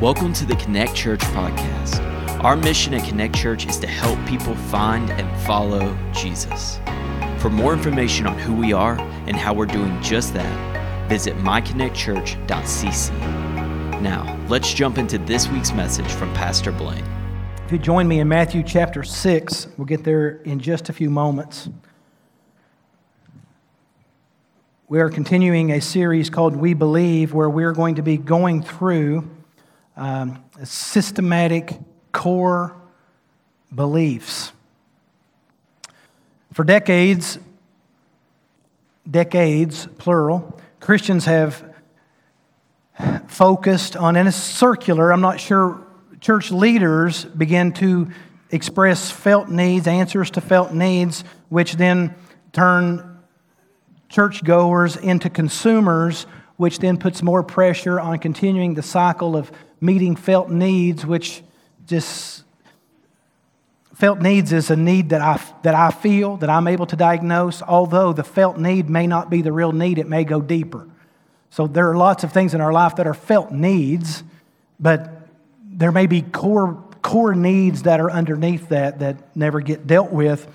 Welcome to the Connect Church podcast. Our mission at Connect Church is to help people find and follow Jesus. For more information on who we are and how we're doing just that, visit myconnectchurch.cc. Now, let's jump into this week's message from Pastor Blaine. If you join me in Matthew chapter 6, we'll get there in just a few moments. We are continuing a series called We Believe, where we're going to be going through um, systematic core beliefs. For decades, decades, plural, Christians have focused on, and it's circular, I'm not sure, church leaders begin to express felt needs, answers to felt needs, which then turn churchgoers into consumers, which then puts more pressure on continuing the cycle of meeting felt needs, which just felt needs is a need that I, that I feel, that I'm able to diagnose, although the felt need may not be the real need, it may go deeper. So there are lots of things in our life that are felt needs, but there may be core, core needs that are underneath that that never get dealt with.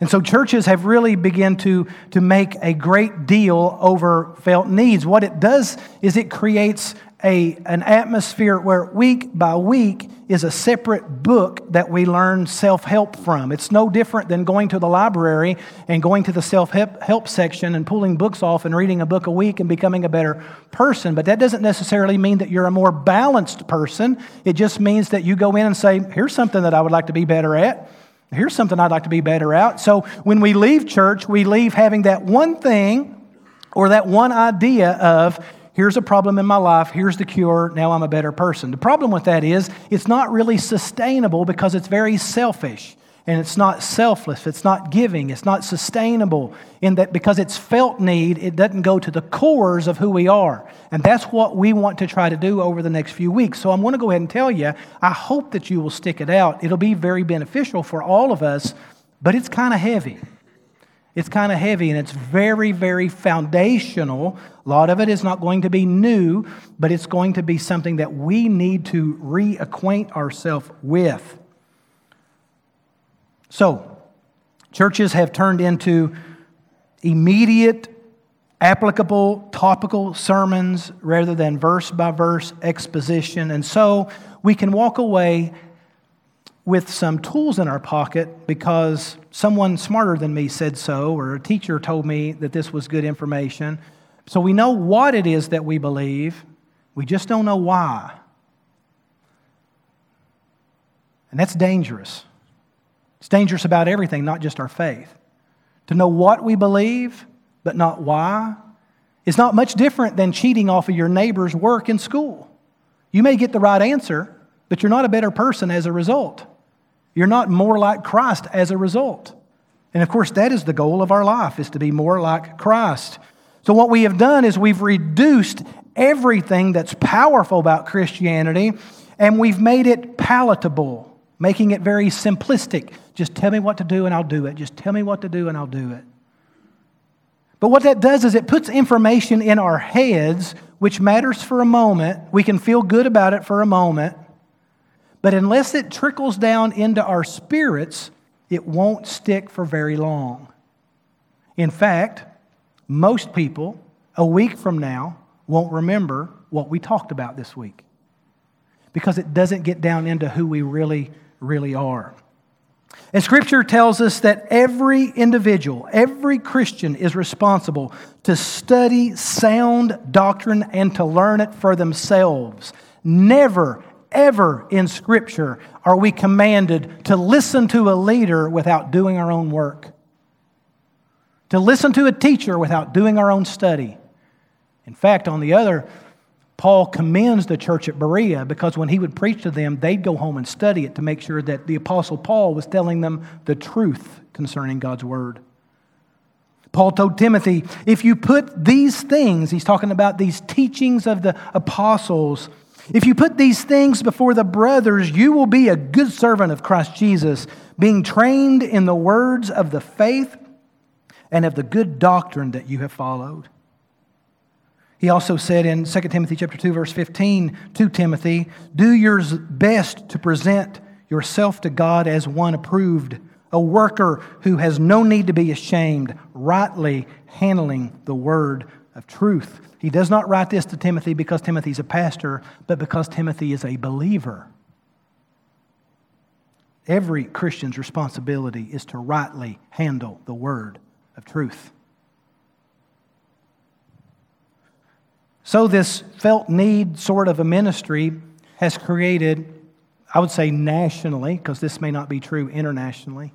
And so churches have really begun to, to make a great deal over felt needs. What it does is it creates a, an atmosphere where week by week is a separate book that we learn self help from. It's no different than going to the library and going to the self help section and pulling books off and reading a book a week and becoming a better person. But that doesn't necessarily mean that you're a more balanced person. It just means that you go in and say, here's something that I would like to be better at. Here's something I'd like to be better at. So when we leave church, we leave having that one thing or that one idea of, here's a problem in my life, here's the cure, now I'm a better person. The problem with that is it's not really sustainable because it's very selfish and it's not selfless, it's not giving, it's not sustainable in that because it's felt need, it doesn't go to the cores of who we are. And that's what we want to try to do over the next few weeks. So I'm going to go ahead and tell you, I hope that you will stick it out. It'll be very beneficial for all of us, but it's kind of heavy. It's kind of heavy and it's very, very foundational. A lot of it is not going to be new, but it's going to be something that we need to reacquaint ourselves with. So, churches have turned into immediate, applicable, topical sermons rather than verse by verse exposition. And so we can walk away with some tools in our pocket because someone smarter than me said so, or a teacher told me that this was good information. So we know what it is that we believe, we just don't know why. And that's dangerous. It's dangerous about everything, not just our faith. To know what we believe, but not why, is not much different than cheating off of your neighbor's work in school. You may get the right answer, but you're not a better person as a result. You're not more like Christ as a result. And of course, that is the goal of our life, is to be more like Christ. So what we have done is we've reduced everything that's powerful about Christianity and we've made it palatable, making it very simplistic. Just tell me what to do and I'll do it. Just tell me what to do and I'll do it. But what that does is it puts information in our heads, which matters for a moment. We can feel good about it for a moment. But unless it trickles down into our spirits, it won't stick for very long. In fact, most people a week from now won't remember what we talked about this week because it doesn't get down into who we really, really are. And Scripture tells us that every individual, every Christian is responsible to study sound doctrine and to learn it for themselves. Never, ever in Scripture are we commanded to listen to a leader without doing our own work, to listen to a teacher without doing our own study. In fact, on the other, Paul commends the church at Berea because when he would preach to them, they'd go home and study it to make sure that the Apostle Paul was telling them the truth concerning God's Word. Paul told Timothy, if you put these things, he's talking about these teachings of the apostles, if you put these things before the brothers, you will be a good servant of Christ Jesus, being trained in the words of the faith and of the good doctrine that you have followed. He also said in 2 Timothy chapter 2 verse 15 to Timothy, "Do your best to present yourself to God as one approved, a worker who has no need to be ashamed, rightly handling the word of truth." He does not write this to Timothy because Timothy's a pastor, but because Timothy is a believer. Every Christian's responsibility is to rightly handle the word of truth. So, this felt need sort of a ministry has created, I would say nationally, because this may not be true internationally,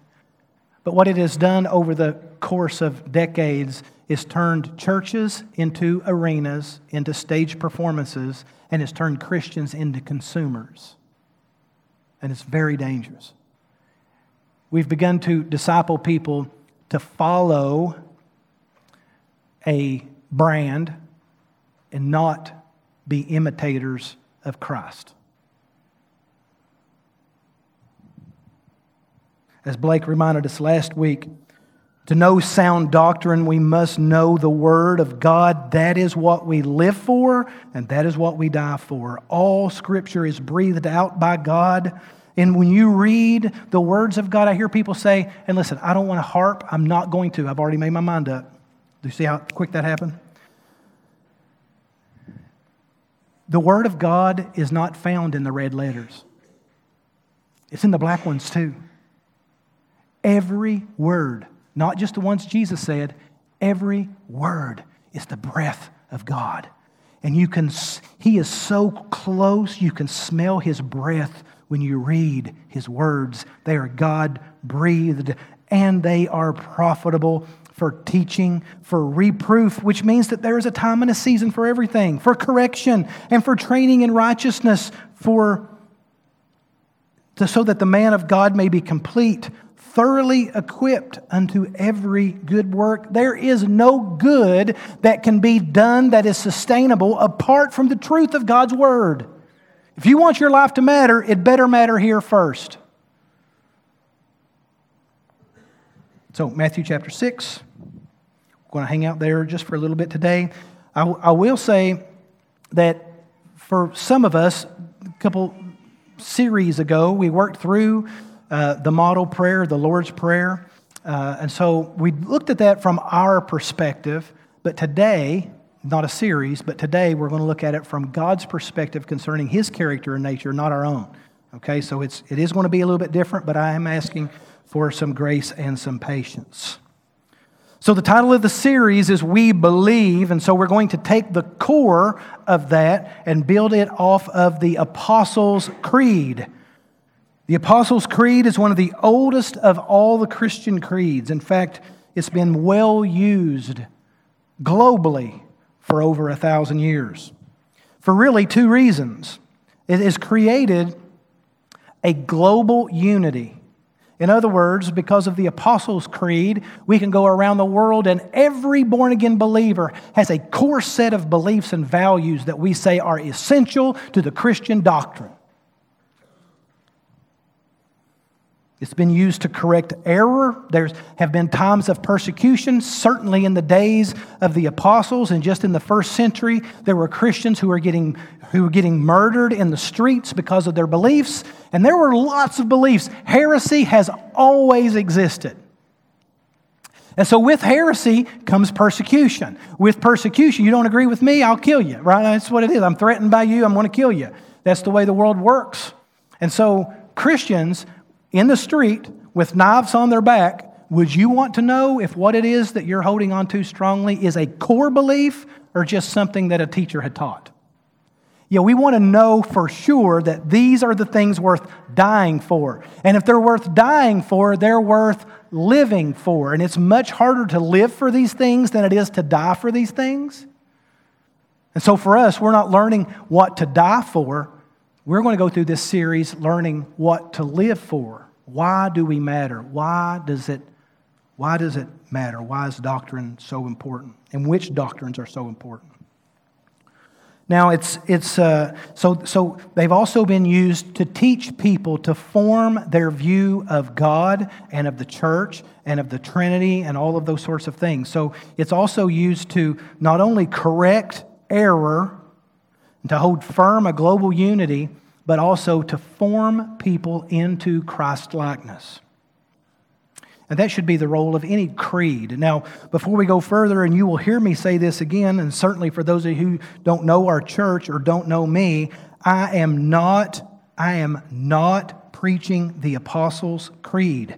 but what it has done over the course of decades is turned churches into arenas, into stage performances, and has turned Christians into consumers. And it's very dangerous. We've begun to disciple people to follow a brand and not be imitators of Christ. As Blake reminded us last week, to know sound doctrine, we must know the Word of God. That is what we live for, and that is what we die for. All Scripture is breathed out by God. And when you read the words of God, I hear people say, and listen, I don't want to harp. I'm not going to. I've already made my mind up. Do you see how quick that happened? The Word of God is not found in the red letters, it's in the black ones too. Every word, not just the ones Jesus said, every word is the breath of God. And you can, he is so close, you can smell his breath when you read his words. They are God breathed and they are profitable for teaching, for reproof, which means that there is a time and a season for everything, for correction and for training in righteousness, for so that the man of God may be complete, thoroughly equipped unto every good work. There is no good that can be done that is sustainable apart from the truth of God's word. If you want your life to matter, it better matter here first. So, Matthew chapter 6. We're going to hang out there just for a little bit today. I, I will say that for some of us, a couple series ago, we worked through uh, the model prayer, the Lord's Prayer. Uh, and so we looked at that from our perspective. But today, not a series, but today we're going to look at it from God's perspective concerning His character and nature, not our own. Okay, so it's, it is going to be a little bit different, but I am asking for some grace and some patience. So, the title of the series is We Believe, and so we're going to take the core of that and build it off of the Apostles' Creed. The Apostles' Creed is one of the oldest of all the Christian creeds. In fact, it's been well used globally for over a thousand years for really two reasons. It has created a global unity in other words, because of the Apostles' Creed, we can go around the world and every born again believer has a core set of beliefs and values that we say are essential to the Christian doctrine. It's been used to correct error. There have been times of persecution, certainly in the days of the apostles, and just in the first century, there were Christians who were getting, who were getting murdered in the streets because of their beliefs. And there were lots of beliefs. Heresy has always existed. And so, with heresy comes persecution. With persecution, you don't agree with me, I'll kill you, right? That's what it is. I'm threatened by you, I'm going to kill you. That's the way the world works. And so, Christians in the street with knives on their back, would you want to know if what it is that you're holding on to strongly is a core belief or just something that a teacher had taught? Yeah, we want to know for sure that these are the things worth dying for. And if they're worth dying for, they're worth living for. And it's much harder to live for these things than it is to die for these things. And so for us, we're not learning what to die for, we're going to go through this series learning what to live for. Why do we matter? Why does it why does it matter? Why is doctrine so important? And which doctrines are so important? Now, it's, it's, uh, so, so they've also been used to teach people to form their view of God and of the church and of the Trinity and all of those sorts of things. So it's also used to not only correct error, and to hold firm a global unity, but also to form people into Christ likeness. And that should be the role of any creed. Now, before we go further, and you will hear me say this again, and certainly for those of you who don't know our church or don't know me, I am not, I am not preaching the Apostles' Creed.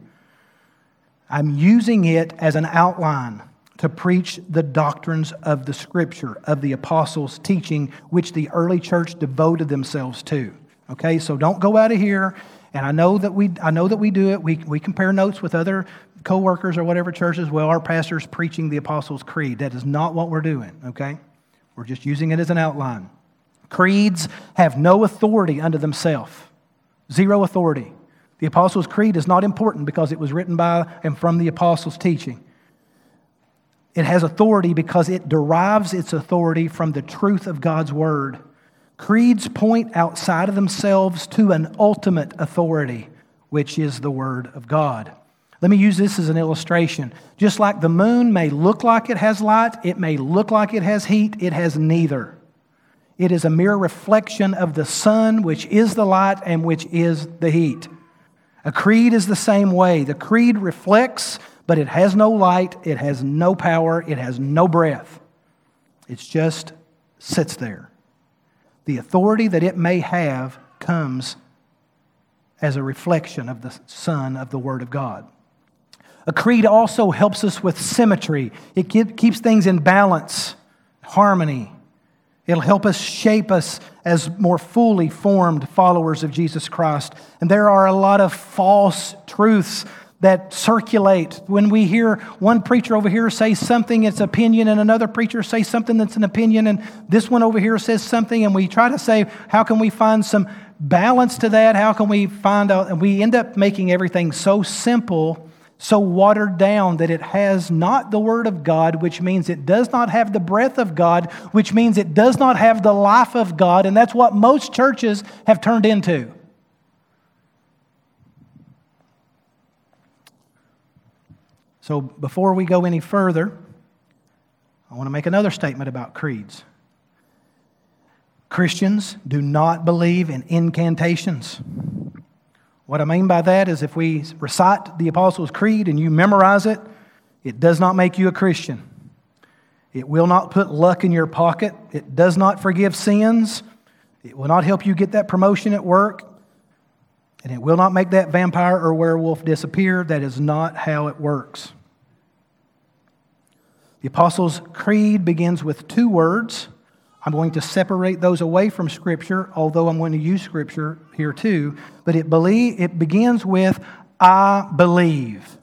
I'm using it as an outline to preach the doctrines of the Scripture, of the Apostles' teaching, which the early church devoted themselves to. Okay, so don't go out of here and I know that we, I know that we do it. We, we compare notes with other co-workers or whatever churches. Well, our pastor's preaching the Apostles' Creed. That is not what we're doing, okay? We're just using it as an outline. Creeds have no authority unto themselves. Zero authority. The Apostles' Creed is not important because it was written by and from the Apostles' teaching. It has authority because it derives its authority from the truth of God's Word. Creeds point outside of themselves to an ultimate authority, which is the Word of God. Let me use this as an illustration. Just like the moon may look like it has light, it may look like it has heat, it has neither. It is a mere reflection of the sun, which is the light and which is the heat. A creed is the same way. The creed reflects, but it has no light, it has no power, it has no breath. It just sits there the authority that it may have comes as a reflection of the Son of the Word of God. A creed also helps us with symmetry, it keeps things in balance, harmony. It'll help us shape us as more fully formed followers of Jesus Christ. And there are a lot of false truths that circulate. When we hear one preacher over here say something, it's opinion, and another preacher say something that's an opinion, and this one over here says something, and we try to say, how can we find some balance to that? How can we find out? And we end up making everything so simple, so watered down that it has not the Word of God, which means it does not have the breath of God, which means it does not have the life of God, and that's what most churches have turned into. So before we go any further, I want to make another statement about creeds. Christians do not believe in incantations. What I mean by that is if we recite the Apostles' Creed and you memorize it, it does not make you a Christian. It will not put luck in your pocket. It does not forgive sins. It will not help you get that promotion at work. And it will not make that vampire or werewolf disappear. That is not how it works. The Apostles' Creed begins with two words. I'm going to separate those away from Scripture, although I'm going to use Scripture here too. But it, believe, it begins with, I believe.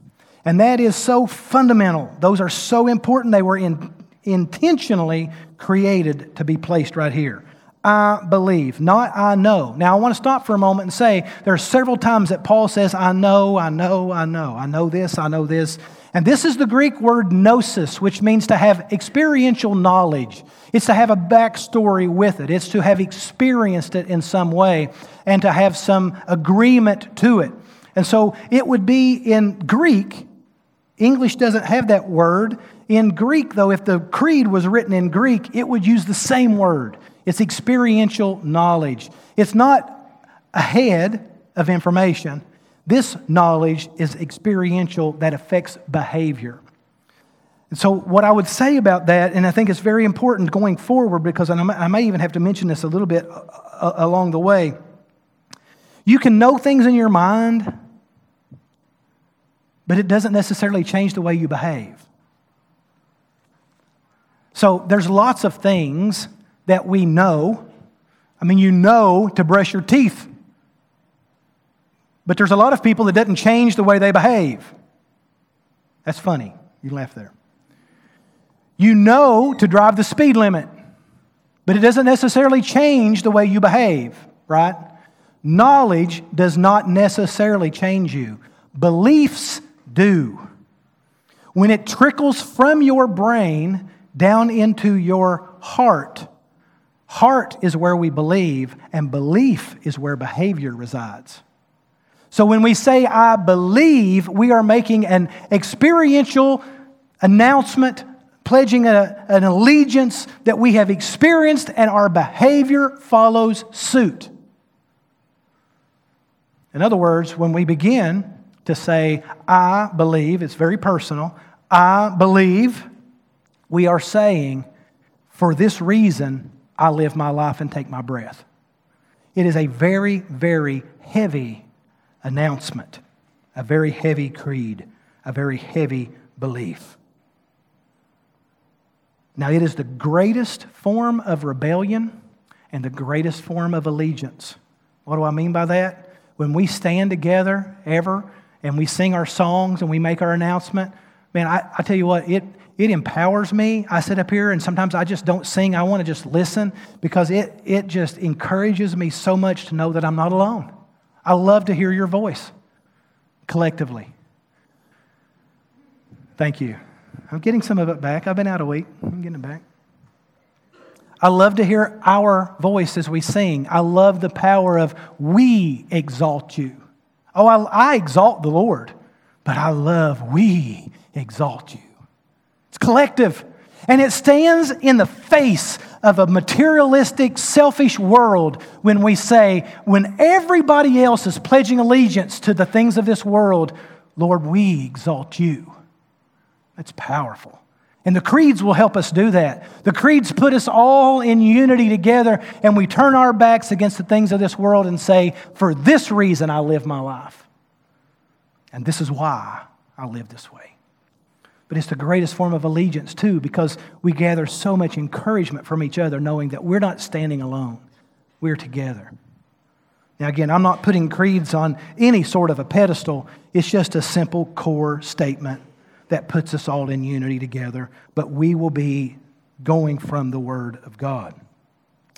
And that is so fundamental. Those are so important. They were in, intentionally created to be placed right here. I believe, not I know. Now, I want to stop for a moment and say there are several times that Paul says, I know, I know, I know. I know this, I know this. And this is the Greek word gnosis, which means to have experiential knowledge. It's to have a backstory with it, it's to have experienced it in some way and to have some agreement to it. And so it would be in Greek. English doesn't have that word. In Greek, though, if the creed was written in Greek, it would use the same word. It's experiential knowledge. It's not ahead of information, this knowledge is experiential that affects behavior. And so, what I would say about that, and I think it's very important going forward because I may even have to mention this a little bit uh, uh, along the way. You can know things in your mind, but it doesn't necessarily change the way you behave. So, there's lots of things that we know. I mean, you know to brush your teeth but there's a lot of people that doesn't change the way they behave. That's funny. You laugh there. You know to drive the speed limit, but it doesn't necessarily change the way you behave, right? Knowledge does not necessarily change you. Beliefs do. When it trickles from your brain down into your heart, heart is where we believe, and belief is where behavior resides. So when we say, I believe, we are making an experiential announcement pledging a, an allegiance that we have experienced, and our behavior follows suit. In other words, when we begin to say, I believe, it's very personal, I believe, we are saying, for this reason, I live my life and take my breath. It is a very, very heavy announcement, a very heavy creed, a very heavy belief. Now, it is the greatest form of rebellion and the greatest form of allegiance. What do I mean by that? When we stand together ever and we sing our songs and we make our announcement, man, I, I tell you what, it, it empowers me. I sit up here and sometimes I just don't sing. I want to just listen because it, it just encourages me so much to know that I'm not alone. I love to hear your voice collectively. Thank you. I'm getting some of it back. I've been out a week. I'm getting it back. I love to hear our voice as we sing. I love the power of we exalt you. Oh, I, I exalt the Lord, but I love we exalt you. It's collective. And it stands in the face of a materialistic, selfish world when we say, when everybody else is pledging allegiance to the things of this world, Lord, we exalt you. That's powerful. And the creeds will help us do that. The creeds put us all in unity together, and we turn our backs against the things of this world and say, For this reason I live my life. And this is why I live this way. But it's the greatest form of allegiance, too, because we gather so much encouragement from each other, knowing that we're not standing alone, we're together. Now, again, I'm not putting creeds on any sort of a pedestal, it's just a simple core statement that puts us all in unity together, but we will be going from the Word of God.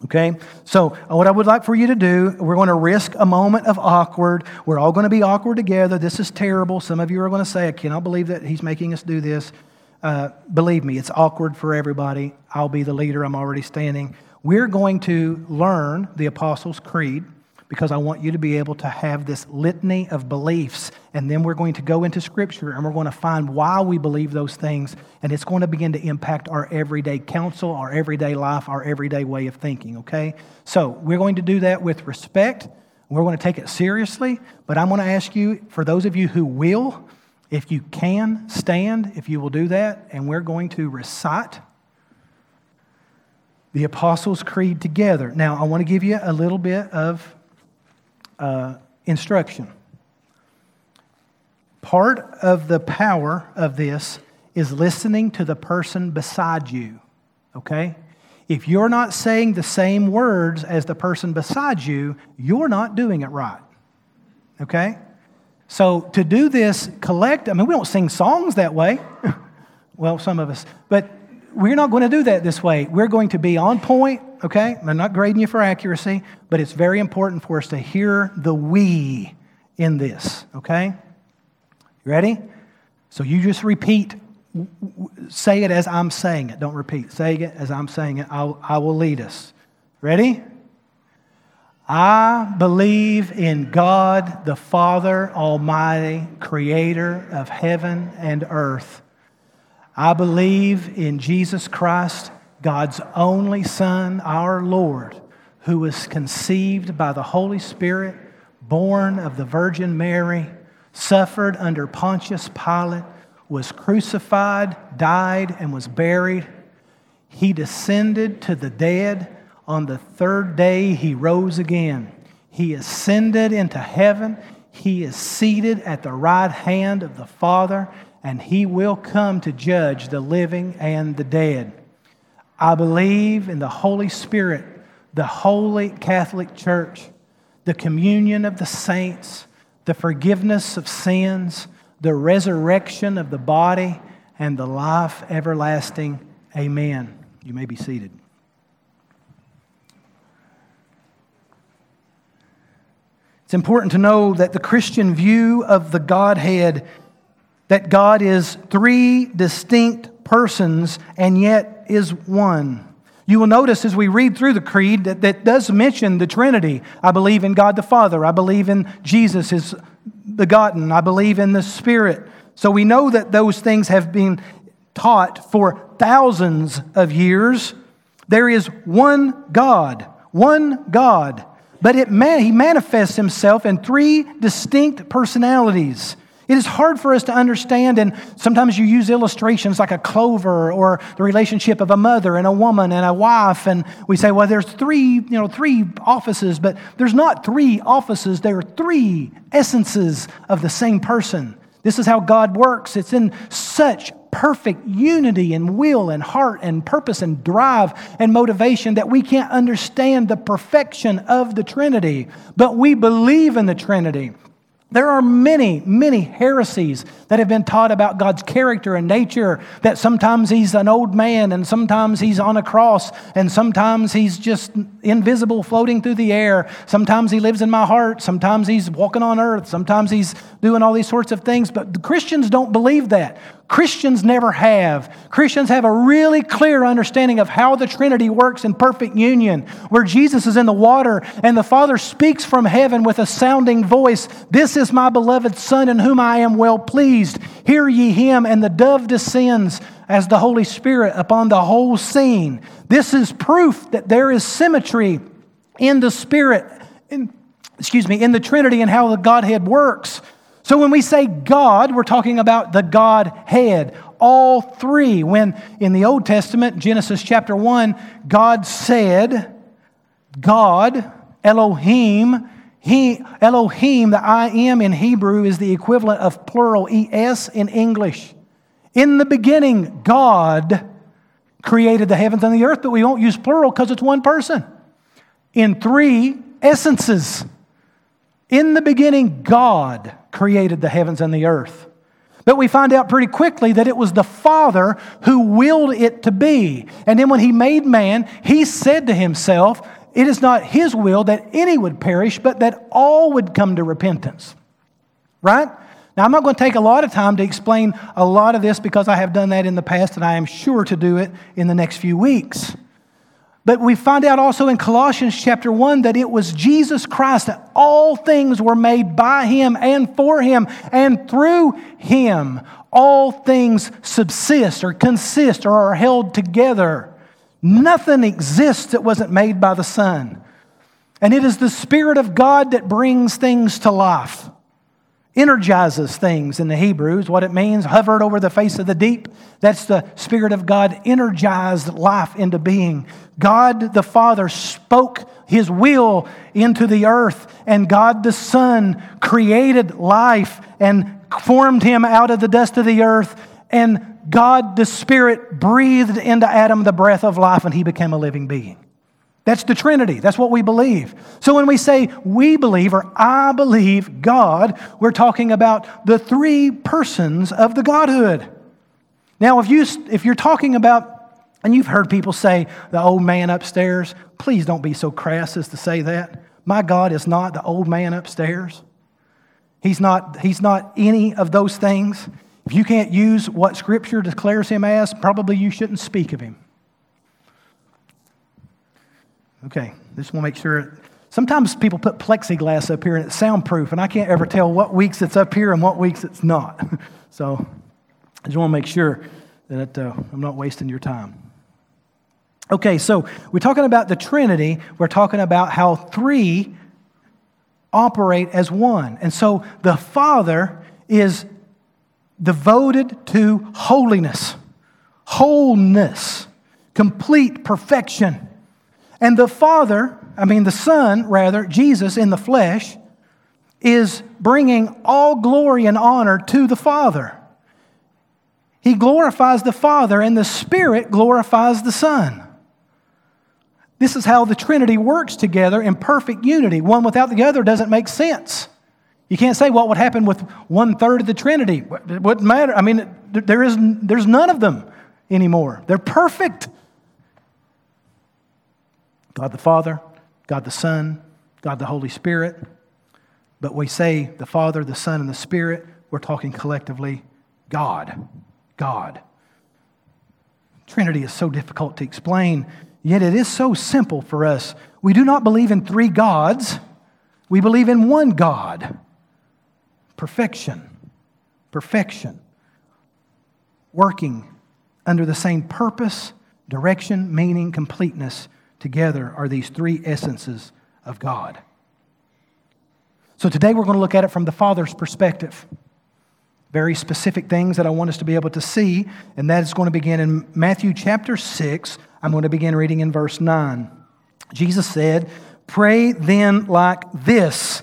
Okay? So, uh, what I would like for you to do, we're going to risk a moment of awkward. We're all going to be awkward together. This is terrible. Some of you are going to say, I cannot believe that he's making us do this. Uh, believe me, it's awkward for everybody. I'll be the leader, I'm already standing. We're going to learn the Apostles' Creed because I want you to be able to have this litany of beliefs. And then we're going to go into Scripture and we're going to find why we believe those things. And it's going to begin to impact our everyday counsel, our everyday life, our everyday way of thinking, okay? So we're going to do that with respect. We're going to take it seriously. But I'm going to ask you, for those of you who will, if you can stand, if you will do that, and we're going to recite the Apostles' Creed together. Now, I want to give you a little bit of uh, instruction. Part of the power of this is listening to the person beside you, okay? If you're not saying the same words as the person beside you, you're not doing it right, okay? So to do this collect, I mean, we don't sing songs that way. well, some of us, but we're not going to do that this way. We're going to be on point, okay? I'm not grading you for accuracy, but it's very important for us to hear the we in this, okay? You ready? So you just repeat, say it as I'm saying it. Don't repeat. Say it as I'm saying it. I'll, I will lead us. Ready? I believe in God the Father Almighty, creator of heaven and earth. I believe in Jesus Christ, God's only Son, our Lord, who was conceived by the Holy Spirit, born of the Virgin Mary, suffered under Pontius Pilate, was crucified, died, and was buried. He descended to the dead. On the third day, he rose again. He ascended into heaven. He is seated at the right hand of the Father and he will come to judge the living and the dead. I believe in the Holy Spirit, the holy Catholic Church, the communion of the saints, the forgiveness of sins, the resurrection of the body, and the life everlasting. Amen. You may be seated. It's important to know that the Christian view of the Godhead that God is three distinct persons and yet is one. You will notice as we read through the creed that that does mention the Trinity. I believe in God the Father. I believe in Jesus, his begotten. I believe in the Spirit. So we know that those things have been taught for thousands of years there is one God, one God, but it man, he manifests himself in three distinct personalities. It is hard for us to understand, and sometimes you use illustrations like a clover or the relationship of a mother and a woman and a wife, and we say, well, there's three, you know, three offices, but there's not three offices, there are three essences of the same person. This is how God works. It's in such perfect unity and will and heart and purpose and drive and motivation that we can't understand the perfection of the Trinity, but we believe in the Trinity. There are many, many heresies that have been taught about God's character and nature. That sometimes He's an old man, and sometimes He's on a cross, and sometimes He's just invisible floating through the air. Sometimes He lives in my heart, sometimes He's walking on earth, sometimes He's doing all these sorts of things. But the Christians don't believe that. Christians never have. Christians have a really clear understanding of how the Trinity works in perfect union, where Jesus is in the water and the Father speaks from heaven with a sounding voice This is my beloved Son in whom I am well pleased. Hear ye him, and the dove descends as the Holy Spirit upon the whole scene. This is proof that there is symmetry in the Spirit, in, excuse me, in the Trinity and how the Godhead works. So when we say God, we're talking about the Godhead, all three. When in the Old Testament, Genesis chapter 1, God said, God, Elohim, he, Elohim, the I am in Hebrew, is the equivalent of plural ES in English. In the beginning, God created the heavens and the earth, but we won't use plural because it's one person. In three essences. In the beginning, God created the heavens and the earth. But we find out pretty quickly that it was the Father who willed it to be. And then when He made man, He said to Himself, It is not His will that any would perish, but that all would come to repentance. Right? Now, I'm not going to take a lot of time to explain a lot of this because I have done that in the past and I am sure to do it in the next few weeks. But we find out also in Colossians chapter 1 that it was Jesus Christ that all things were made by him and for him and through him. All things subsist or consist or are held together. Nothing exists that wasn't made by the Son. And it is the Spirit of God that brings things to life energizes things in the Hebrews, what it means, hovered over the face of the deep. That's the Spirit of God energized life into being. God the Father spoke His will into the earth, and God the Son created life and formed him out of the dust of the earth. And God the Spirit breathed into Adam the breath of life, and he became a living being. That's the Trinity. That's what we believe. So when we say we believe or I believe God, we're talking about the three persons of the Godhood. Now, if, you, if you're talking about, and you've heard people say the old man upstairs, please don't be so crass as to say that. My God is not the old man upstairs. He's not, he's not any of those things. If you can't use what Scripture declares him as, probably you shouldn't speak of him. Okay, want to make sure. Sometimes people put plexiglass up here and it's soundproof, and I can't ever tell what weeks it's up here and what weeks it's not. so I just want to make sure that uh, I'm not wasting your time. Okay, so we're talking about the Trinity. We're talking about how three operate as one. And so the Father is devoted to holiness, wholeness, complete perfection. And the Father, I mean, the Son, rather, Jesus in the flesh, is bringing all glory and honor to the Father. He glorifies the Father, and the Spirit glorifies the Son. This is how the Trinity works together in perfect unity. One without the other doesn't make sense. You can't say what would happen with one third of the Trinity. It wouldn't matter. I mean, there is, there's none of them anymore. They're perfect. God the Father, God the Son, God the Holy Spirit. But we say the Father, the Son, and the Spirit, we're talking collectively God. God. Trinity is so difficult to explain, yet it is so simple for us. We do not believe in three gods, we believe in one God. Perfection. Perfection. Working under the same purpose, direction, meaning, completeness. Together are these three essences of God. So today we're going to look at it from the Father's perspective. Very specific things that I want us to be able to see, and that is going to begin in Matthew chapter 6. I'm going to begin reading in verse 9. Jesus said, Pray then like this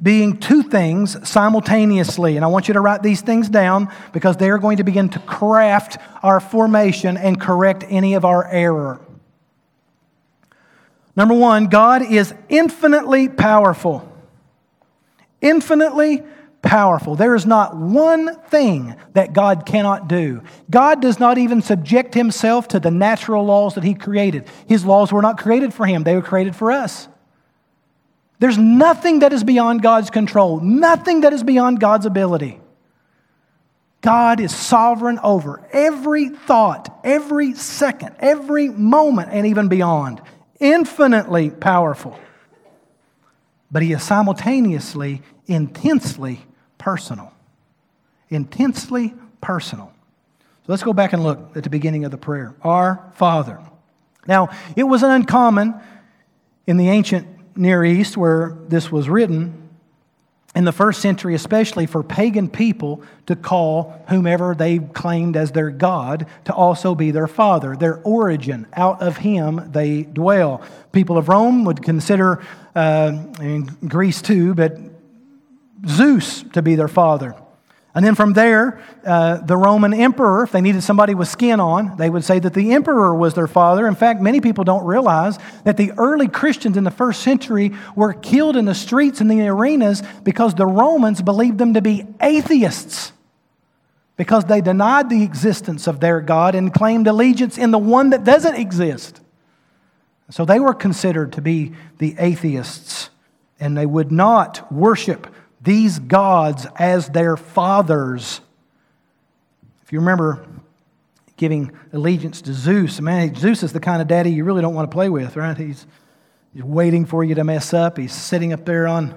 being two things simultaneously. And I want you to write these things down because they are going to begin to craft our formation and correct any of our error. Number one, God is infinitely powerful. Infinitely powerful. There is not one thing that God cannot do. God does not even subject himself to the natural laws that he created. His laws were not created for him, they were created for us. There's nothing that is beyond God's control, nothing that is beyond God's ability. God is sovereign over every thought, every second, every moment, and even beyond. Infinitely powerful. But He is simultaneously intensely personal. Intensely personal. So let's go back and look at the beginning of the prayer. Our Father. Now, it was uncommon in the ancient Near East, where this was written, in the first century, especially for pagan people to call whomever they claimed as their God to also be their father, their origin. Out of him they dwell. People of Rome would consider, uh, in Greece too, but Zeus to be their father. And then from there, uh, the Roman emperor, if they needed somebody with skin on, they would say that the emperor was their father. In fact, many people don't realize that the early Christians in the first century were killed in the streets and the arenas because the Romans believed them to be atheists because they denied the existence of their God and claimed allegiance in the one that doesn't exist. So they were considered to be the atheists, and they would not worship these gods as their fathers. If you remember giving allegiance to Zeus, man, Zeus is the kind of daddy you really don't want to play with, right? He's, he's waiting for you to mess up. He's sitting up there on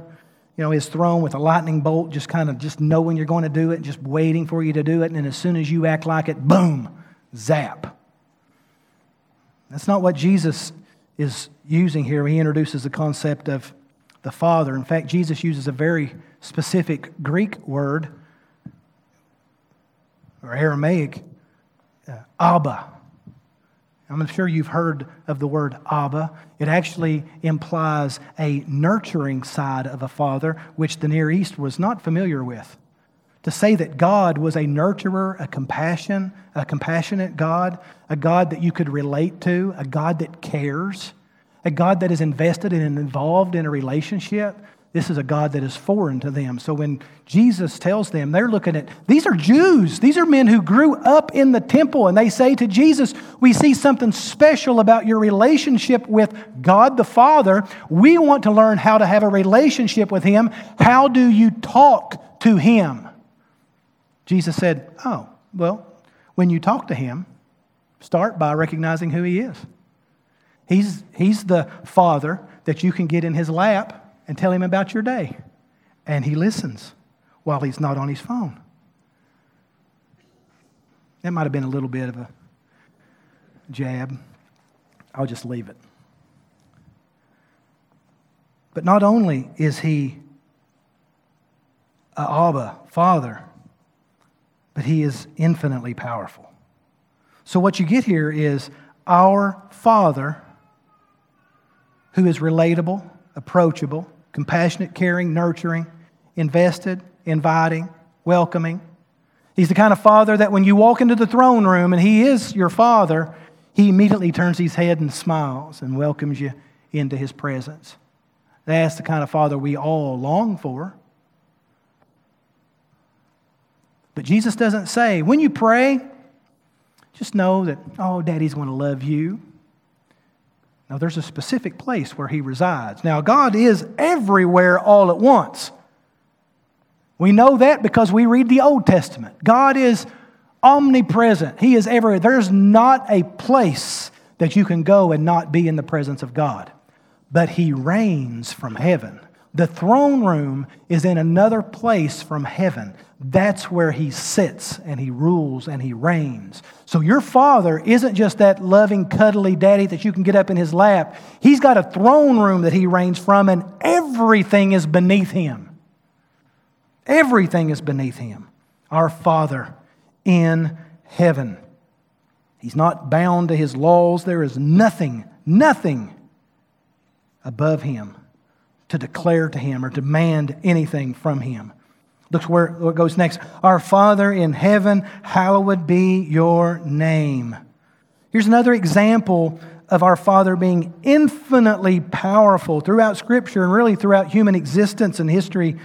you know, his throne with a lightning bolt, just kind of just knowing you're going to do it, just waiting for you to do it. And then as soon as you act like it, boom, zap. That's not what Jesus is using here. He introduces the concept of the Father. In fact, Jesus uses a very specific Greek word or Aramaic, uh, Abba. I'm sure you've heard of the word Abba. It actually implies a nurturing side of a father, which the Near East was not familiar with. To say that God was a nurturer, a compassion, a compassionate God, a God that you could relate to, a God that cares, a God that is invested and involved in a relationship, this is a God that is foreign to them. So when Jesus tells them, they're looking at these are Jews. These are men who grew up in the temple, and they say to Jesus, We see something special about your relationship with God the Father. We want to learn how to have a relationship with Him. How do you talk to Him? Jesus said, Oh, well, when you talk to Him, start by recognizing who He is. He's, he's the Father that you can get in His lap and tell him about your day. And he listens while he's not on his phone. That might have been a little bit of a jab. I'll just leave it. But not only is he a Abba, Father, but he is infinitely powerful. So what you get here is our Father who is relatable, approachable, compassionate, caring, nurturing, invested, inviting, welcoming. He's the kind of father that when you walk into the throne room and he is your father, he immediately turns his head and smiles and welcomes you into his presence. That's the kind of father we all long for. But Jesus doesn't say, when you pray, just know that, oh, daddy's going to love you. Now, there's a specific place where he resides. Now, God is everywhere all at once. We know that because we read the Old Testament. God is omnipresent, He is everywhere. There's not a place that you can go and not be in the presence of God. But He reigns from heaven. The throne room is in another place from heaven. That's where he sits and he rules and he reigns. So your father isn't just that loving, cuddly daddy that you can get up in his lap. He's got a throne room that he reigns from, and everything is beneath him. Everything is beneath him. Our Father in heaven. He's not bound to his laws. There is nothing, nothing above him to declare to him or demand anything from him. Look where it goes next. Our Father in heaven, hallowed be your name. Here's another example of our Father being infinitely powerful throughout Scripture and really throughout human existence and history.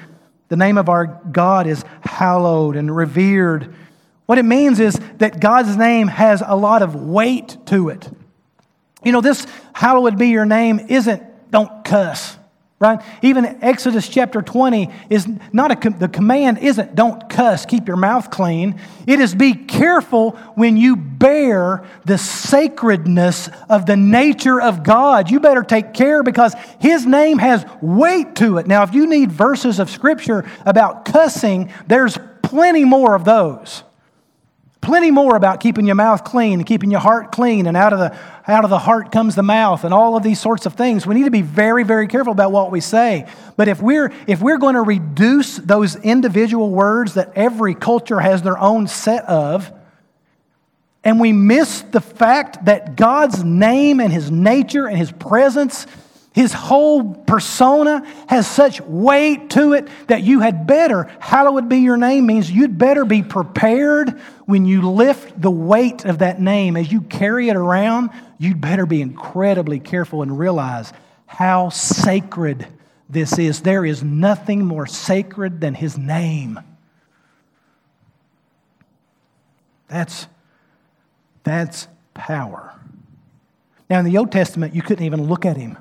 The name of our God is hallowed and revered. What it means is that God's name has a lot of weight to it. You know, this hallowed be your name isn't don't cuss right? Even exodus chapter 20 is not a the command isn't don't cuss keep your mouth clean. It is be careful when you bear the sacredness of the nature of god. You better take care because his name has weight to it. Now if you need verses of scripture about cussing there's plenty more of those plenty more about keeping your mouth clean and keeping your heart clean and out of the out of the heart comes the mouth and all of these sorts of things. We need to be very very careful about what we say. But if we're if we're going to reduce those individual words that every culture has their own set of and we miss the fact that God's name and his nature and his presence his whole persona has such weight to it that you had better, hallowed be your name means you'd better be prepared when you lift the weight of that name. As you carry it around, you'd better be incredibly careful and realize how sacred this is. There is nothing more sacred than his name. That's, that's power. Now, in the Old Testament, you couldn't even look at him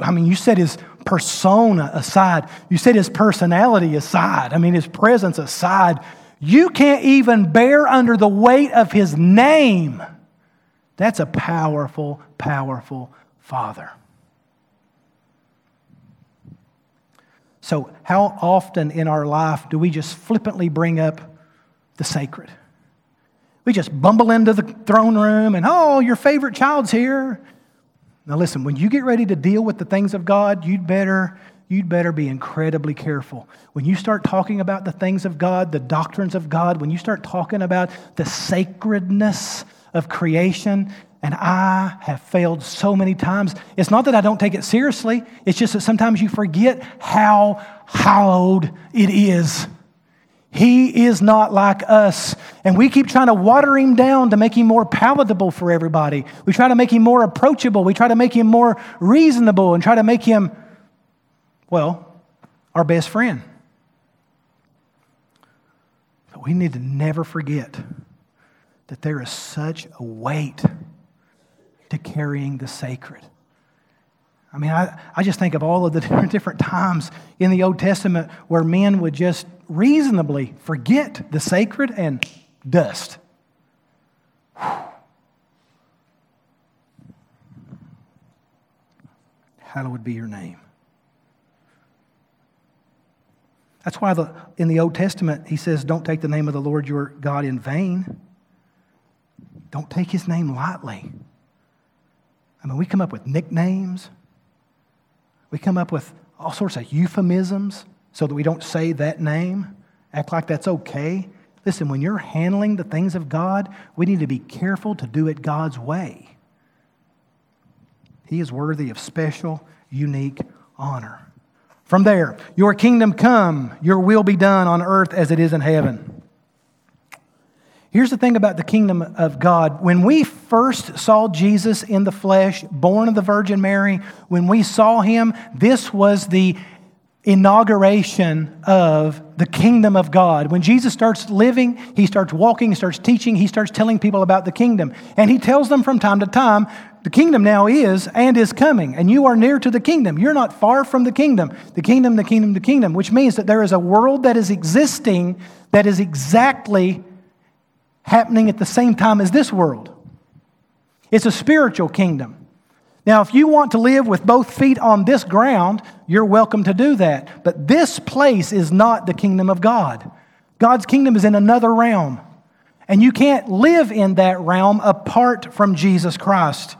I mean, you set his persona aside. You set his personality aside. I mean, his presence aside. You can't even bear under the weight of his name. That's a powerful, powerful father. So, how often in our life do we just flippantly bring up the sacred? We just bumble into the throne room and, oh, your favorite child's here. Now listen, when you get ready to deal with the things of God, you'd better you'd better be incredibly careful. When you start talking about the things of God, the doctrines of God, when you start talking about the sacredness of creation, and I have failed so many times. It's not that I don't take it seriously, it's just that sometimes you forget how hallowed it is. He is not like us. And we keep trying to water him down to make him more palatable for everybody. We try to make him more approachable. We try to make him more reasonable and try to make him, well, our best friend. But we need to never forget that there is such a weight to carrying the sacred. I mean, I, I just think of all of the different, times in the Old Testament where men would just reasonably forget the sacred and dust. Hallowed be your name. That's why the, in the Old Testament he says, Don't take the name of the Lord your God in vain. Don't take his name lightly. I mean, we come up with nicknames, we come up with all sorts of euphemisms so that we don't say that name, act like that's okay. Listen, when you're handling the things of God, we need to be careful to do it God's way. He is worthy of special, unique honor. From there, your kingdom come, your will be done on earth as it is in heaven. Here's the thing about the kingdom of God. When we first saw Jesus in the flesh, born of the Virgin Mary, when we saw him, this was the inauguration of the kingdom of God. When Jesus starts living, he starts walking, he starts teaching, he starts telling people about the kingdom. And he tells them from time to time, the kingdom now is and is coming, and you are near to the kingdom. You're not far from the kingdom. The kingdom, the kingdom, the kingdom, which means that there is a world that is existing that is exactly happening at the same time as this world. It's a spiritual kingdom. Now, if you want to live with both feet on this ground, you're welcome to do that. But this place is not the kingdom of God. God's kingdom is in another realm. And you can't live in that realm apart from Jesus Christ.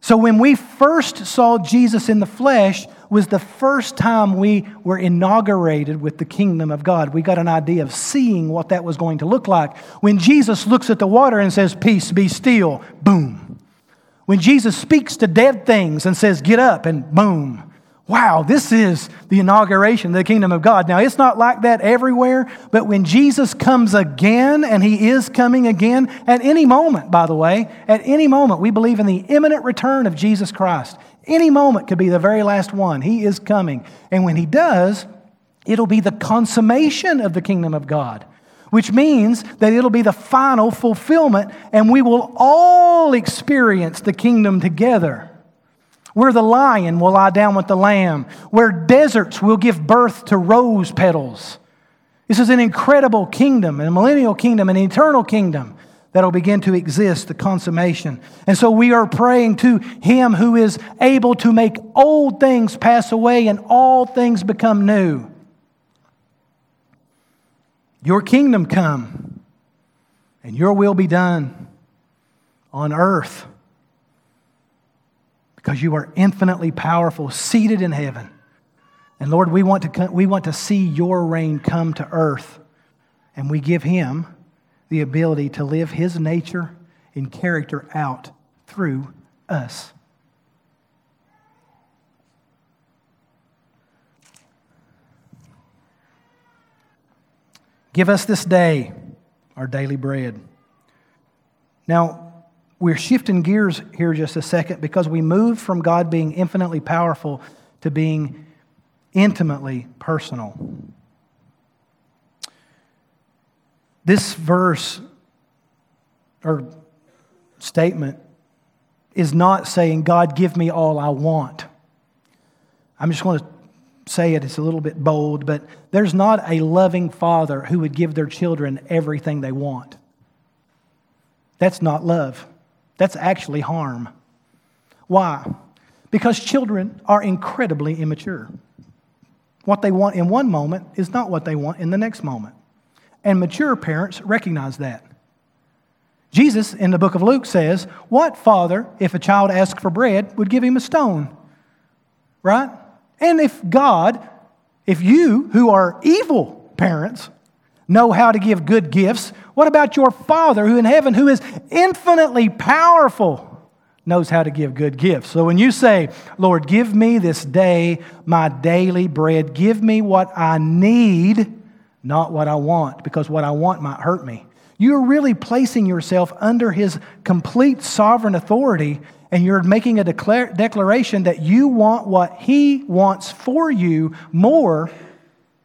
So when we first saw Jesus in the flesh was the first time we were inaugurated with the kingdom of God. We got an idea of seeing what that was going to look like. When Jesus looks at the water and says, "Peace, be still." Boom. When Jesus speaks to dead things and says, Get up, and boom. Wow, this is the inauguration of the kingdom of God. Now, it's not like that everywhere, but when Jesus comes again, and he is coming again at any moment, by the way, at any moment, we believe in the imminent return of Jesus Christ. Any moment could be the very last one. He is coming. And when he does, it'll be the consummation of the kingdom of God which means that it'll be the final fulfillment and we will all experience the kingdom together. Where the lion will lie down with the lamb, where deserts will give birth to rose petals. This is an incredible kingdom, a millennial kingdom, an eternal kingdom that'll begin to exist, the consummation. And so we are praying to Him who is able to make old things pass away and all things become new. Your kingdom come, and your will be done on earth because you are infinitely powerful, seated in heaven. And Lord, we want to, we want to see your reign come to earth, and we give him the ability to live his nature and character out through us. Give us this day our daily bread. Now, we're shifting gears here just a second because we move from God being infinitely powerful to being intimately personal. This verse or statement is not saying, God, give me all I want. I'm just going to say it, it's a little bit bold, but there's not a loving father who would give their children everything they want. That's not love. That's actually harm. Why? Because children are incredibly immature. What they want in one moment is not what they want in the next moment. And mature parents recognize that. Jesus in the book of Luke says, What father, if a child asks for bread, would give him a stone? Right? And if God, if you who are evil parents know how to give good gifts, what about your Father who in heaven, who is infinitely powerful, knows how to give good gifts? So when you say, Lord, give me this day my daily bread, give me what I need, not what I want, because what I want might hurt me. You're really placing yourself under His complete sovereign authority and you're making a declare, declaration that you want what He wants for you more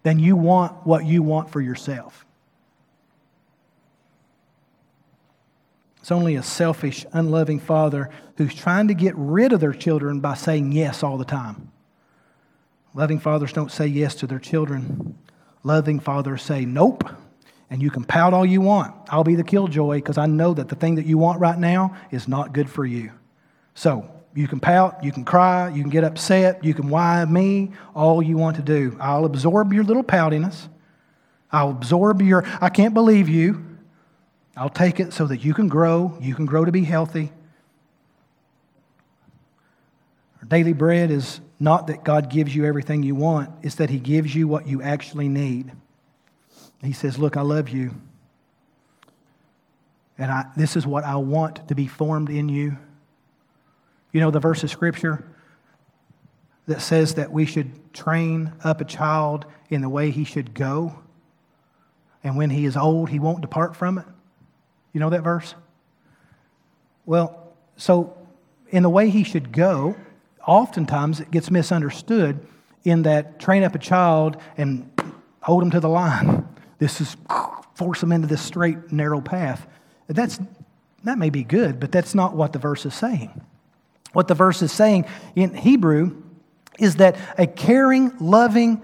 than you want what you want for yourself. It's only a selfish, unloving father who's trying to get rid of their children by saying yes all the time. Loving fathers don't say yes to their children. Loving father say nope, and you can pout all you want. I'll be the killjoy because I know that the thing that you want right now is not good for you. So you can pout, you can cry, you can get upset, you can whine me, all you want to do. I'll absorb your little poutiness. I'll absorb your, I can't believe you. I'll take it so that you can grow, you can grow to be healthy. Our daily bread is not that God gives you everything you want, it's that He gives you what you actually need. He says, Look, I love you. And I, this is what I want to be formed in you. You know the verse of Scripture that says that we should train up a child in the way he should go, and when he is old, he won't depart from it? You know that verse? Well, so in the way he should go, oftentimes it gets misunderstood in that train up a child and hold them to the line. This is force them into this straight, narrow path. That's, that may be good, but that's not what the verse is saying. What the verse is saying in Hebrew is that a caring, loving,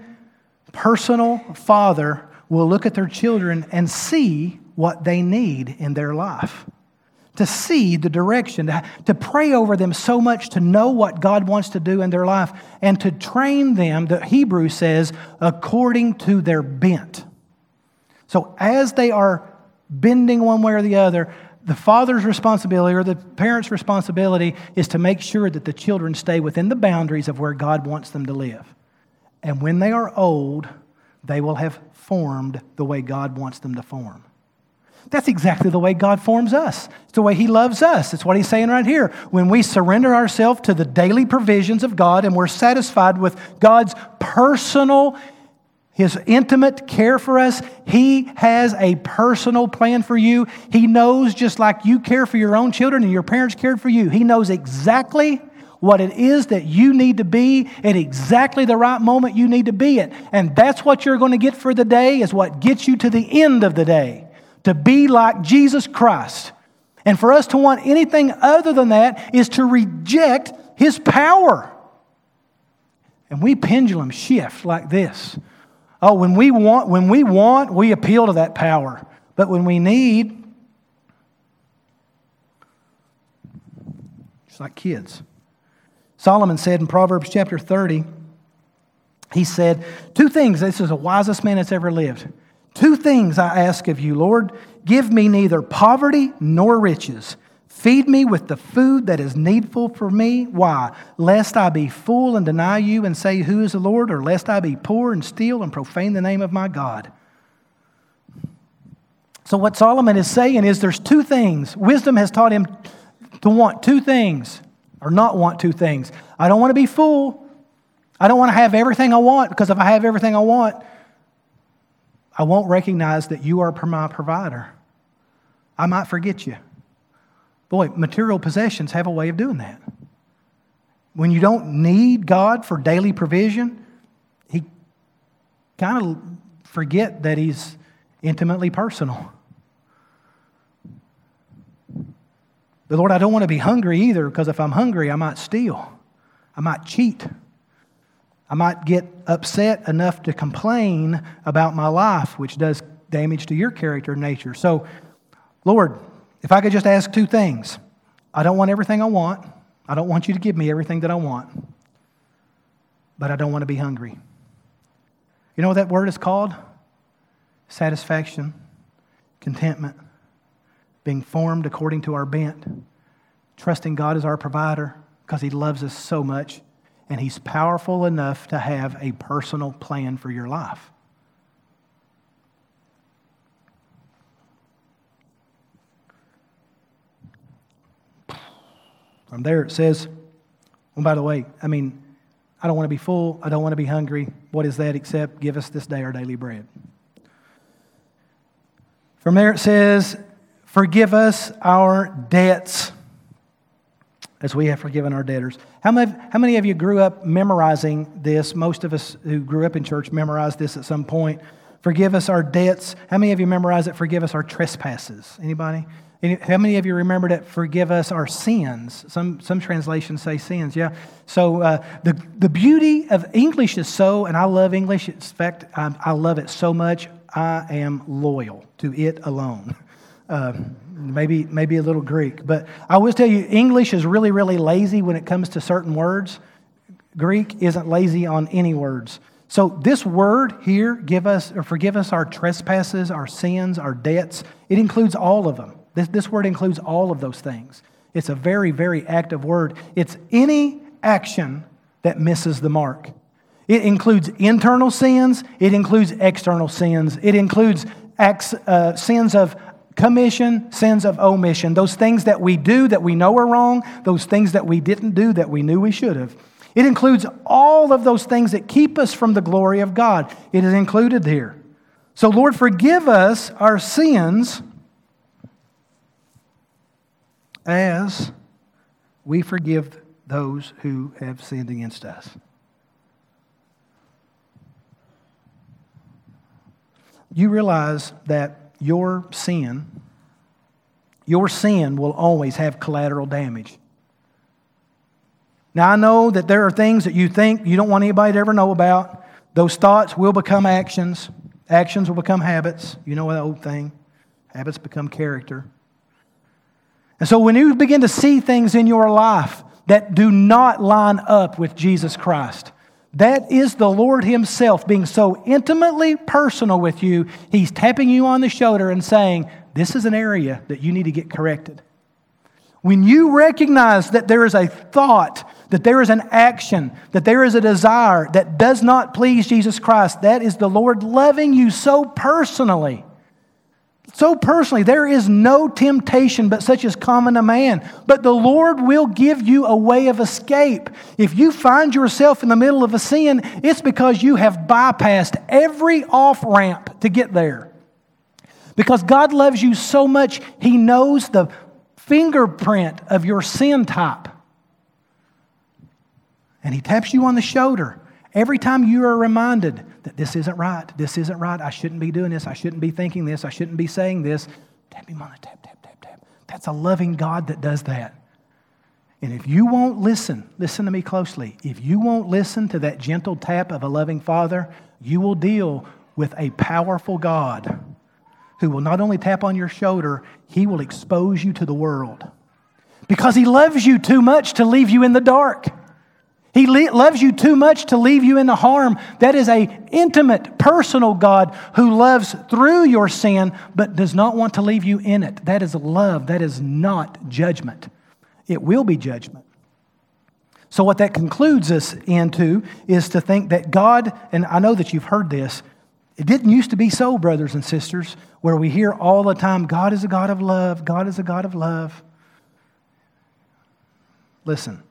personal father will look at their children and see what they need in their life. To see the direction, to, to pray over them so much to know what God wants to do in their life, and to train them, the Hebrew says, according to their bent. So as they are bending one way or the other, the father's responsibility or the parent's responsibility is to make sure that the children stay within the boundaries of where God wants them to live. And when they are old, they will have formed the way God wants them to form. That's exactly the way God forms us. It's the way He loves us. It's what He's saying right here. When we surrender ourselves to the daily provisions of God and we're satisfied with God's personal, His intimate care for us, He has a personal plan for you. He knows just like you care for your own children and your parents cared for you. He knows exactly what it is that you need to be at exactly the right moment you need to be at. And that's what you're going to get for the day, is what gets you to the end of the day. To be like Jesus Christ. And for us to want anything other than that is to reject his power. And we pendulum shift like this. Oh, when we want, when we want, we appeal to that power. But when we need, it's like kids. Solomon said in Proverbs chapter 30, he said, Two things, this is the wisest man that's ever lived. Two things I ask of you, Lord. Give me neither poverty nor riches. Feed me with the food that is needful for me. Why? Lest I be full and deny you and say, Who is the Lord? Or lest I be poor and steal and profane the name of my God. So, what Solomon is saying is there's two things. Wisdom has taught him to want two things or not want two things. I don't want to be full. I don't want to have everything I want because if I have everything I want, I won't recognize that you are my provider. I might forget you. Boy, material possessions have a way of doing that. When you don't need God for daily provision, He kind of forget that He's intimately personal. But Lord, I don't want to be hungry either because if I'm hungry, I might steal, I might cheat, I might get upset enough to complain about my life, which does damage to your character and nature. So, Lord, if I could just ask two things I don't want everything I want, I don't want you to give me everything that I want, but I don't want to be hungry. You know what that word is called? Satisfaction, contentment being formed according to our bent, trusting God as our provider because He loves us so much, and He's powerful enough to have a personal plan for your life. From there it says, well, by the way, I mean, I don't want to be full. I don't want to be hungry. What is that except give us this day our daily bread? From there it says, Forgive us our debts as we have forgiven our debtors. How many, how many of you grew up memorizing this? Most of us who grew up in church memorized this at some point. Forgive us our debts. How many of you memorized it? Forgive us our trespasses. Anybody? How many of you remembered it? Forgive us our sins. Some, some translations say sins, yeah. So uh, the, the beauty of English is so, and I love English. In fact, I, I love it so much, I am loyal to it alone. Uh, maybe, maybe a little Greek. But I will tell you, English is really, really lazy when it comes to certain words. Greek isn't lazy on any words. So this word here, give us or forgive us our trespasses, our sins, our debts, it includes all of them. This, this word includes all of those things. It's a very, very active word. It's any action that misses the mark. It includes internal sins, it includes external sins, it includes acts, uh, sins of commission, sins of omission, those things that we do that we know are wrong, those things that we didn't do that we knew we should have. It includes all of those things that keep us from the glory of God. It is included here. So, Lord, forgive us our sins as we forgive those who have sinned against us. You realize that your sin, your sin will always have collateral damage. Now, I know that there are things that you think you don't want anybody to ever know about. Those thoughts will become actions, actions will become habits. You know that old thing habits become character. And so, when you begin to see things in your life that do not line up with Jesus Christ, that is the Lord Himself being so intimately personal with you. He's tapping you on the shoulder and saying, This is an area that you need to get corrected. When you recognize that there is a thought, that there is an action, that there is a desire that does not please Jesus Christ, that is the Lord loving you so personally. So personally, there is no temptation but such as common to man. But the Lord will give you a way of escape. If you find yourself in the middle of a sin, it's because you have bypassed every off ramp to get there. Because God loves you so much, He knows the fingerprint of your sin type. And He taps you on the shoulder every time you are reminded that this isn't right, this isn't right, I shouldn't be doing this, I shouldn't be thinking this, I shouldn't be saying this. Tap him on the tap, tap, tap, tap. That's a loving God that does that. And if you won't listen, listen to me closely. If you won't listen to that gentle tap of a loving Father, you will deal with a powerful God who will not only tap on your shoulder, he will expose you to the world. Because he loves you too much to leave you in the dark. He loves you too much to leave you in the harm. That is a intimate, personal God who loves through your sin but does not want to leave you in it. That is love. That is not judgment. It will be judgment. So, what that concludes us into is to think that God, and I know that you've heard this, it didn't used to be so, brothers and sisters, where we hear all the time God is a God of love, God is a God of love. Listen,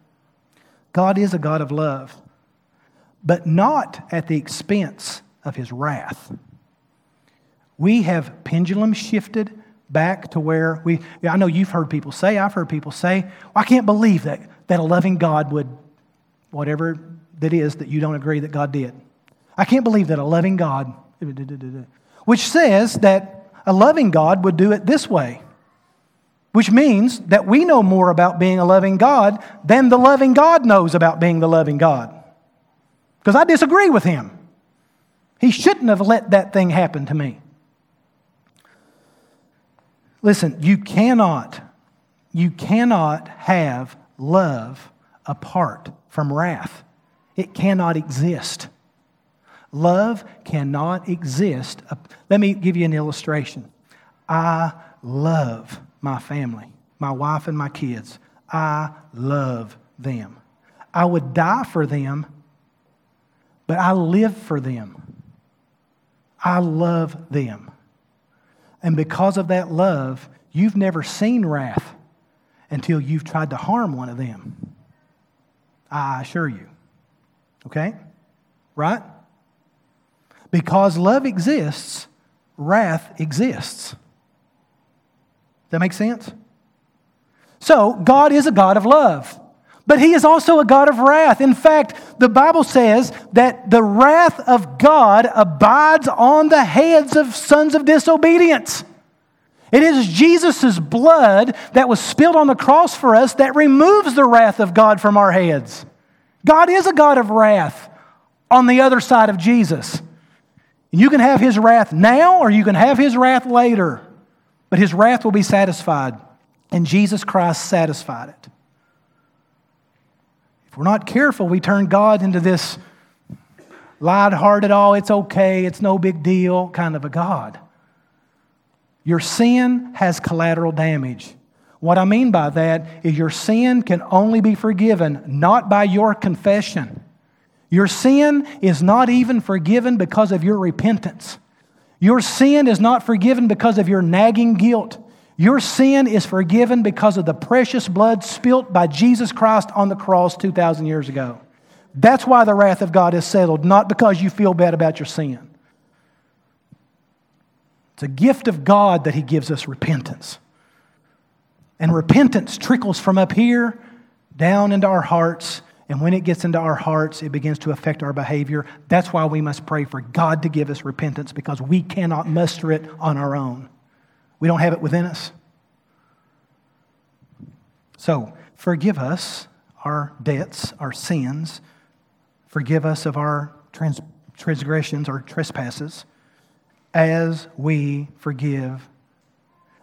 God is a God of love, but not at the expense of his wrath. We have pendulum shifted back to where we, I know you've heard people say, I've heard people say, well, I can't believe that, that a loving God would, whatever that is that you don't agree that God did. I can't believe that a loving God which says that a loving God would do it this way, which means that we know more about being a loving God than the loving God knows about being the loving God. Because I disagree with him. He shouldn't have let that thing happen to me. Listen, you cannot, you cannot have love apart from wrath. It cannot exist. Love cannot exist. Let me give you an illustration. I love my family, my wife and my kids. I love them. I would die for them, but I live for them. I love them. And because of that love, you've never seen wrath until you've tried to harm one of them. I assure you. Okay? Right? Because love exists, wrath exists. That make sense? So, God is a God of love, but He is also a God of wrath. In fact, the Bible says that the wrath of God abides on the heads of sons of disobedience. It is Jesus' blood that was spilled on the cross for us that removes the wrath of God from our heads. God is a God of wrath on the other side of Jesus. You can have his wrath now or you can have his wrath later, but his wrath will be satisfied. And Jesus Christ satisfied it. If we're not careful, we turn God into this light-hearted, oh, it's okay, it's no big deal kind of a God. Your sin has collateral damage. What I mean by that is your sin can only be forgiven not by your confession your sin is not even forgiven because of your repentance. Your sin is not forgiven because of your nagging guilt. Your sin is forgiven because of the precious blood spilt by Jesus Christ on the cross 2,000 years ago. That's why the wrath of God is settled, not because you feel bad about your sin. It's a gift of God that He gives us repentance. And repentance trickles from up here down into our hearts And when it gets into our hearts, it begins to affect our behavior. That's why we must pray for God to give us repentance because we cannot muster it on our own. We don't have it within us. So, forgive us our debts, our sins. Forgive us of our trans- transgressions, our trespasses, as we forgive.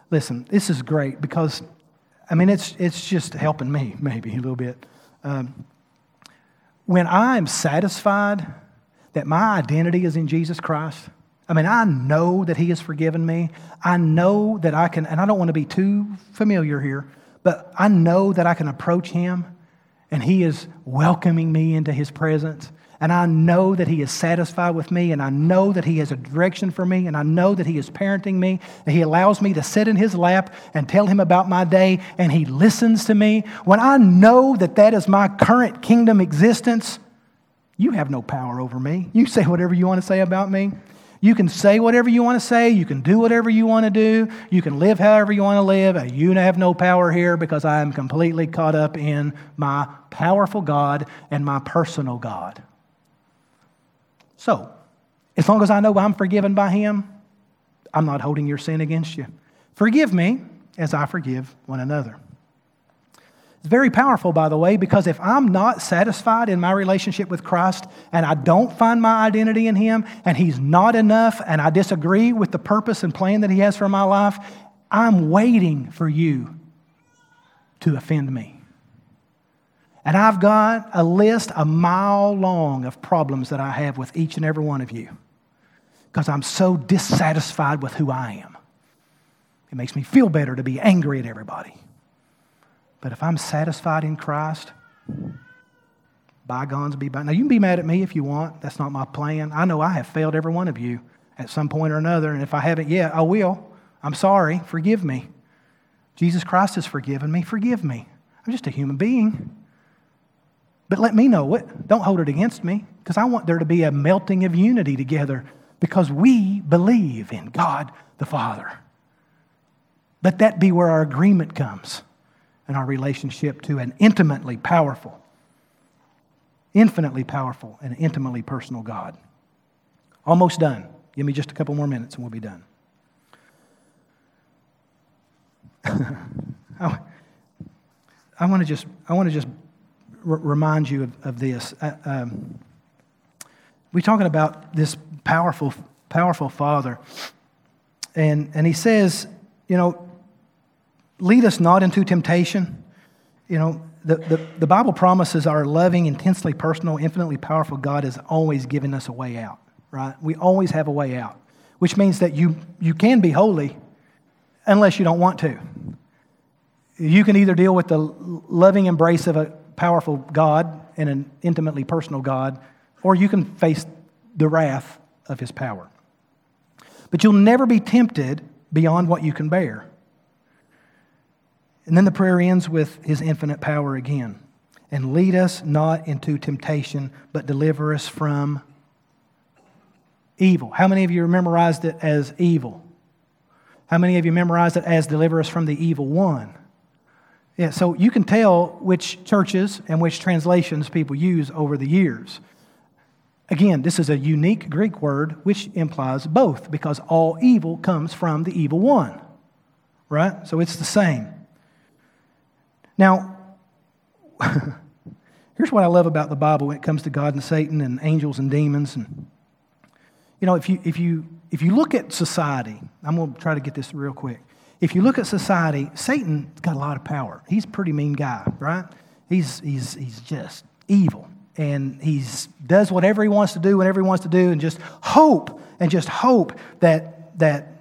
Listen, this is great because, I mean, it's, it's just helping me maybe a little bit. Um, when I'm satisfied that my identity is in Jesus Christ, I mean, I know that He has forgiven me. I know that I can, and I don't want to be too familiar here, but I know that I can approach Him and He is welcoming me into His presence. And I know that He is satisfied with me, and I know that He has a direction for me, and I know that He is parenting me, and He allows me to sit in His lap and tell Him about my day, and He listens to me. When I know that that is my current kingdom existence, you have no power over me. You say whatever you want to say about me. You can say whatever you want to say. You can do whatever you want to do. You can live however you want to live. Uh, you have no power here because I am completely caught up in my powerful God and my personal God. So, as long as I know I'm forgiven by Him, I'm not holding your sin against you. Forgive me as I forgive one another. It's very powerful, by the way, because if I'm not satisfied in my relationship with Christ and I don't find my identity in Him and He's not enough and I disagree with the purpose and plan that He has for my life, I'm waiting for you to offend me. And I've got a list a mile long of problems that I have with each and every one of you because I'm so dissatisfied with who I am. It makes me feel better to be angry at everybody. But if I'm satisfied in Christ, bygones be by. Now, you can be mad at me if you want. That's not my plan. I know I have failed every one of you at some point or another. And if I haven't yet, I will. I'm sorry. Forgive me. Jesus Christ has forgiven me. Forgive me. I'm just a human being. But let me know it. Don't hold it against me because I want there to be a melting of unity together because we believe in God the Father. Let that be where our agreement comes and our relationship to an intimately powerful, infinitely powerful, and intimately personal God. Almost done. Give me just a couple more minutes and we'll be done. I, I want to just, I want to just remind you of, of this. Uh, um, we're talking about this powerful, powerful Father, and and He says, you know, lead us not into temptation. You know, the, the, the Bible promises our loving, intensely personal, infinitely powerful God is always giving us a way out, right? We always have a way out, which means that you, you can be holy unless you don't want to. You can either deal with the loving embrace of a powerful God and an intimately personal God, or you can face the wrath of his power. But you'll never be tempted beyond what you can bear. And then the prayer ends with his infinite power again. And lead us not into temptation, but deliver us from evil. How many of you memorized it as evil? How many of you memorized it as deliver us from the evil one? Yeah, so you can tell which churches and which translations people use over the years. Again, this is a unique Greek word which implies both because all evil comes from the evil one, right? So it's the same. Now, here's what I love about the Bible when it comes to God and Satan and angels and demons. And, you know, if you, if, you, if you look at society, I'm going to try to get this real quick. If you look at society, Satan's got a lot of power. He's a pretty mean guy, right? He's, he's, he's just evil. And he does whatever he wants to do whenever he wants to do, and just hope and just hope that, that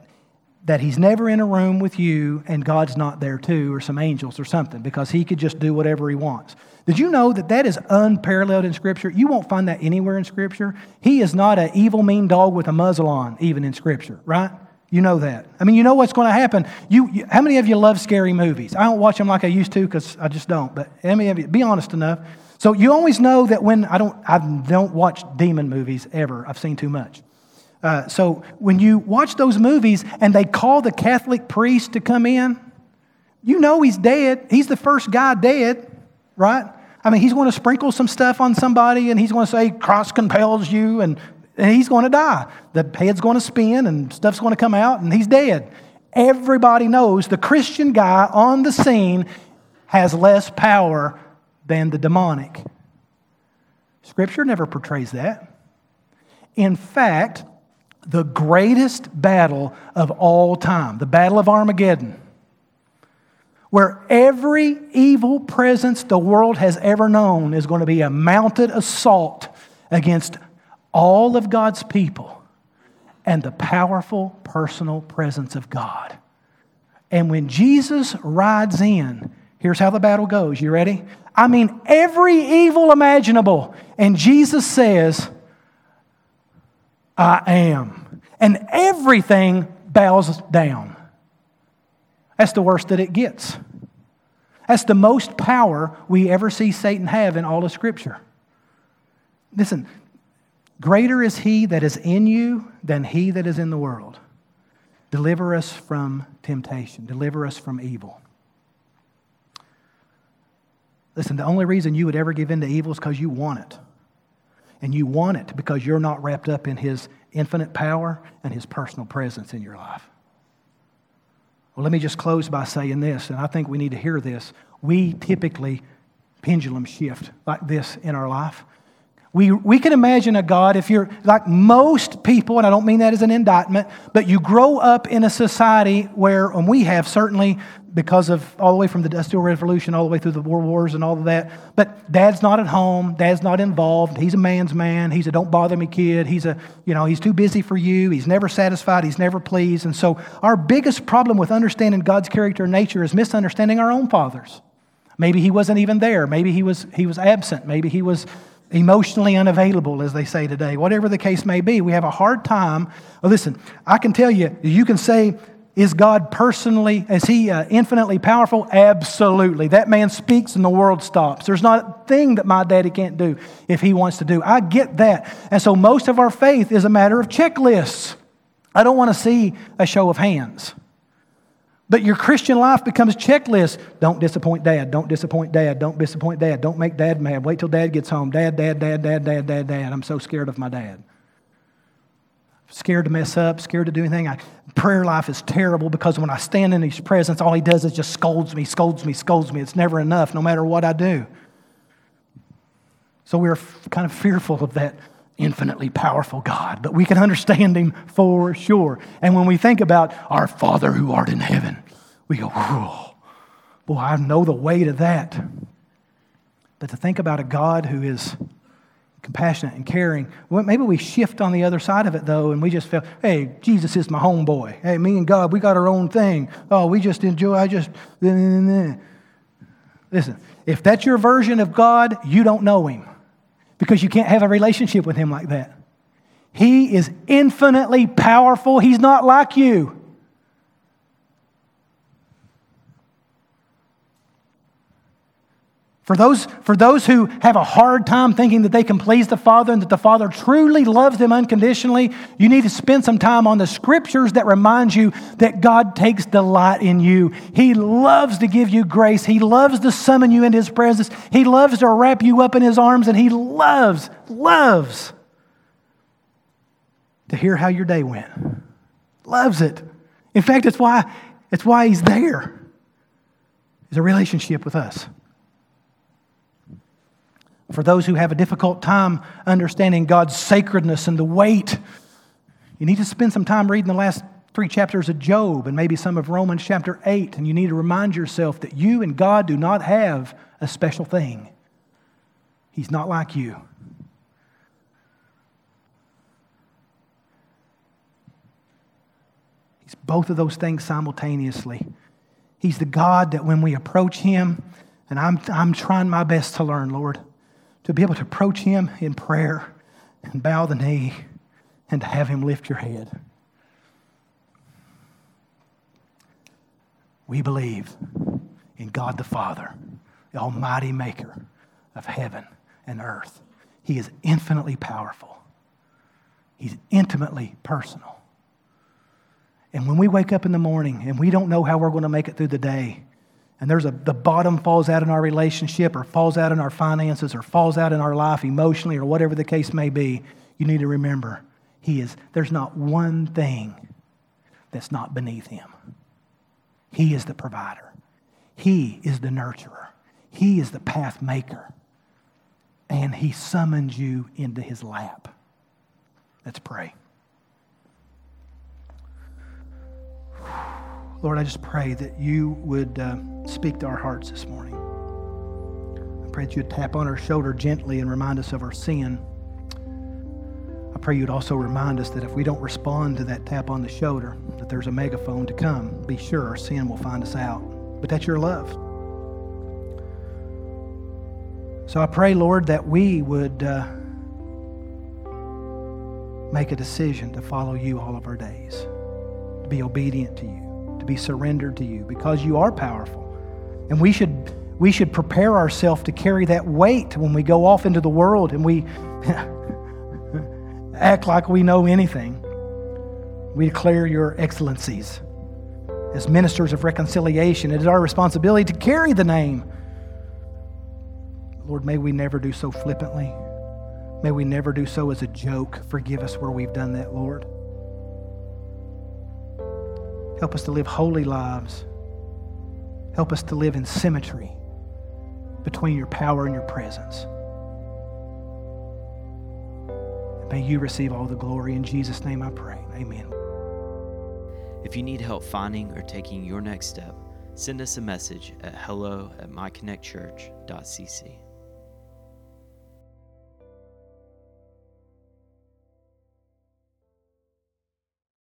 that he's never in a room with you and God's not there too, or some angels or something, because he could just do whatever he wants. Did you know that that is unparalleled in Scripture? You won't find that anywhere in Scripture. He is not an evil, mean dog with a muzzle on, even in Scripture, right? You know that. I mean, you know what's going to happen. You, you, how many of you love scary movies? I don't watch them like I used to because I just don't. But how many of you, be honest enough. So you always know that when I don't, I don't watch demon movies ever. I've seen too much. Uh, so when you watch those movies and they call the Catholic priest to come in, you know he's dead. He's the first guy dead, right? I mean, he's going to sprinkle some stuff on somebody and he's going to say, cross compels you, and, and he's going to die. The head's going to spin and stuff's going to come out and he's dead. Everybody knows the Christian guy on the scene has less power than the demonic. Scripture never portrays that. In fact, the greatest battle of all time, the Battle of Armageddon, where every evil presence the world has ever known is going to be a mounted assault against all of God's people and the powerful personal presence of God. And when Jesus rides in, here's how the battle goes. You ready? I mean, every evil imaginable. And Jesus says, I am. And everything bows down. That's the worst that it gets. That's the most power we ever see Satan have in all of Scripture. Listen, greater is he that is in you than he that is in the world. Deliver us from temptation, deliver us from evil. Listen, the only reason you would ever give in to evil is because you want it. And you want it because you're not wrapped up in his infinite power and his personal presence in your life. Well, let me just close by saying this, and I think we need to hear this. We typically pendulum shift like this in our life. We, we can imagine a God, if you're like most people, and I don't mean that as an indictment, but you grow up in a society where, and we have certainly because of all the way from the Industrial Revolution all the way through the World Wars and all of that. But dad's not at home. Dad's not involved. He's a man's man. He's a don't bother me kid. He's a, you know, he's too busy for you. He's never satisfied. He's never pleased. And so our biggest problem with understanding God's character and nature is misunderstanding our own fathers. Maybe he wasn't even there. Maybe he was, he was absent. Maybe he was emotionally unavailable, as they say today. Whatever the case may be, we have a hard time. listen, I can tell you, you can say is God personally, is He uh, infinitely powerful? Absolutely. That man speaks and the world stops. There's not a thing that my daddy can't do if he wants to do. I get that. And so most of our faith is a matter of checklists. I don't want to see a show of hands. But your Christian life becomes checklist. Don't disappoint dad. Don't disappoint dad. Don't disappoint dad. Don't make dad mad. Wait till dad gets home. Dad, dad, dad, dad, dad, dad, dad. I'm so scared of my dad scared to mess up, scared to do anything. I, prayer life is terrible because when I stand in his presence, all he does is just scolds me, scolds me, scolds me. It's never enough, no matter what I do. So we're kind of fearful of that infinitely powerful God, but we can understand him for sure. And when we think about our Father who art in heaven, we go, whoa, boy, I know the weight of that. But to think about a God who is compassionate and caring. Well, maybe we shift on the other side of it though, and we just feel, hey, Jesus is my homeboy. Hey, me and God, we got our own thing. Oh, we just enjoy, I just. Listen, if that's your version of God, you don't know Him because you can't have a relationship with Him like that. He is infinitely powerful, He's not like you. For those, for those who have a hard time thinking that they can please the Father and that the Father truly loves them unconditionally, you need to spend some time on the scriptures that remind you that God takes delight in you. He loves to give you grace. He loves to summon you into His presence. He loves to wrap you up in His arms, and He loves, loves to hear how your day went. Loves it. In fact, it's why, it's why He's there. Is a relationship with us. For those who have a difficult time understanding God's sacredness and the weight, you need to spend some time reading the last three chapters of Job and maybe some of Romans chapter 8, and you need to remind yourself that you and God do not have a special thing. He's not like you. He's both of those things simultaneously. He's the God that when we approach Him, and I'm, I'm trying my best to learn, Lord to be able to approach Him in prayer and bow the knee and to have Him lift your head. We believe in God the Father, the Almighty Maker of heaven and earth. He is infinitely powerful, He's intimately personal. And when we wake up in the morning and we don't know how we're going to make it through the day, and there's a the bottom falls out in our relationship or falls out in our finances or falls out in our life emotionally or whatever the case may be, you need to remember he is there's not one thing that's not beneath him. He is the provider. He is the nurturer. He is the path maker. And he summons you into his lap. Let's pray. Lord, I just pray that you would uh, speak to our hearts this morning. I pray that you'd tap on our shoulder gently and remind us of our sin. I pray you'd also remind us that if we don't respond to that tap on the shoulder, that there's a megaphone to come. Be sure our sin will find us out. But that's your love. So I pray, Lord, that we would uh, make a decision to follow you all of our days, to be obedient to you, be surrendered to you, because you are powerful. And we should, we should prepare ourselves to carry that weight when we go off into the world and we act like we know anything. We declare your excellencies. As ministers of reconciliation, it is our responsibility to carry the name. Lord, may we never do so flippantly. May we never do so as a joke. Forgive us where we've done that, Lord. Help us to live holy lives. Help us to live in symmetry between your power and your presence. May you receive all the glory. In Jesus' name I pray. Amen. If you need help finding or taking your next step, send us a message at hello at myconnectchurch.cc.